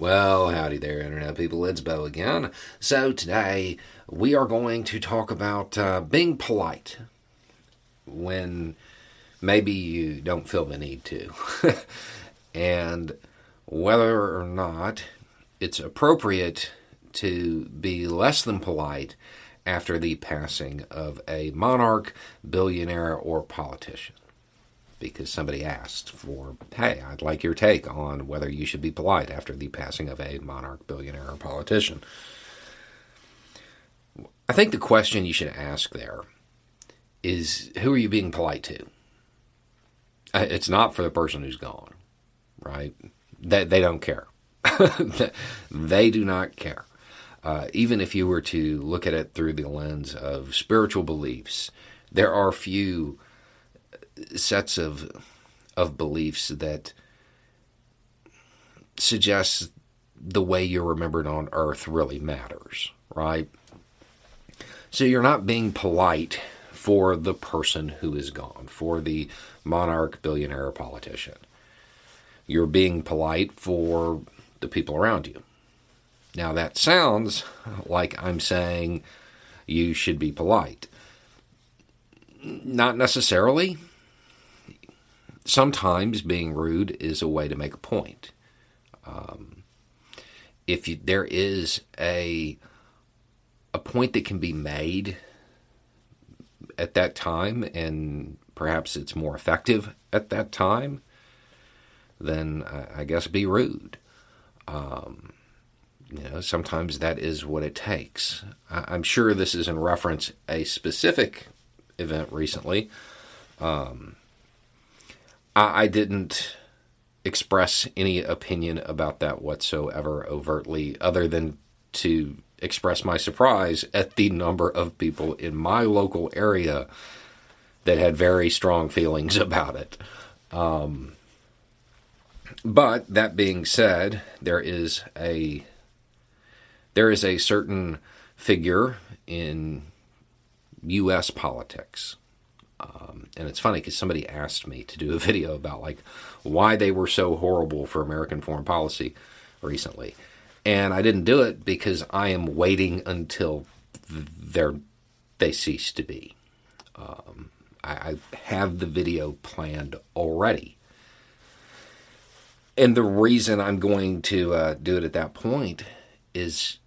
Well, howdy there, Internet people. It's Bo again. So, today we are going to talk about uh, being polite when maybe you don't feel the need to, and whether or not it's appropriate to be less than polite after the passing of a monarch, billionaire, or politician because somebody asked for, hey, I'd like your take on whether you should be polite after the passing of a monarch, billionaire, or politician. I think the question you should ask there is who are you being polite to? Uh, it's not for the person who's gone, right? They, they don't care. they do not care. Uh, even if you were to look at it through the lens of spiritual beliefs, there are few sets of of beliefs that suggests the way you're remembered on earth really matters, right? So you're not being polite for the person who is gone, for the monarch, billionaire, politician. You're being polite for the people around you. Now that sounds like I'm saying you should be polite. Not necessarily sometimes being rude is a way to make a point. Um, if you, there is a a point that can be made at that time, and perhaps it's more effective at that time, then I, I guess be rude. Um, you know, sometimes that is what it takes. I, am sure this is in reference a specific event recently. Um, I, I didn't express any opinion about that whatsoever overtly, other than to express my surprise at the number of people in my local area that had very strong feelings about it. Um, but that being said, there is a there is a certain figure in U.S. politics um, and it's funny because somebody asked me to do a video about like why they were so horrible for American foreign policy recently, and I didn't do it because I am waiting until they're they cease to be. Um, I, I have the video planned already, and the reason I'm going to uh, do it at that point is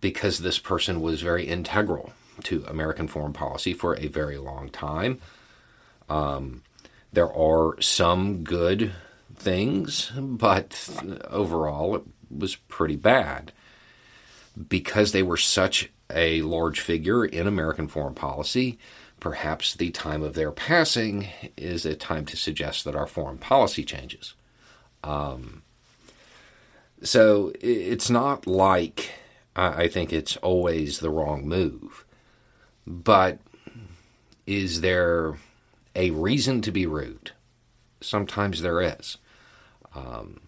because this person was very integral to American foreign policy for a very long time. Um, there are some good things, but overall it was pretty bad. Because they were such a large figure in American foreign policy, perhaps the time of their passing is a time to suggest that our foreign policy changes. Um, so it's not like I think it's always the wrong move. But is there a reason to be rude? Sometimes there is. Um,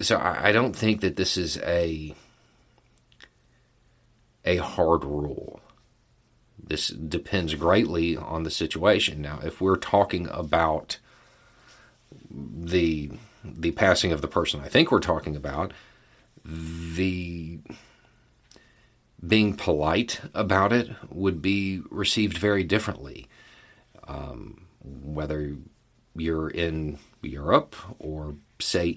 so I, I don't think that this is a a hard rule. This depends greatly on the situation. Now, if we're talking about the the passing of the person I think we're talking about, the being polite about it would be received very differently. Um, whether you're in Europe or, say,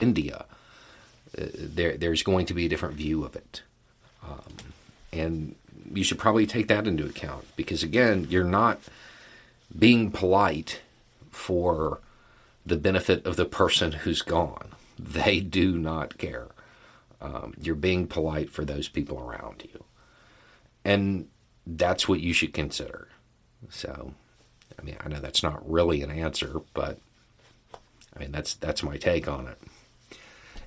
India, uh, there there's going to be a different view of it, um, and you should probably take that into account because again, you're not being polite for the benefit of the person who's gone. They do not care. Um, you're being polite for those people around you, and that's what you should consider. So, I mean, I know that's not really an answer, but I mean that's that's my take on it.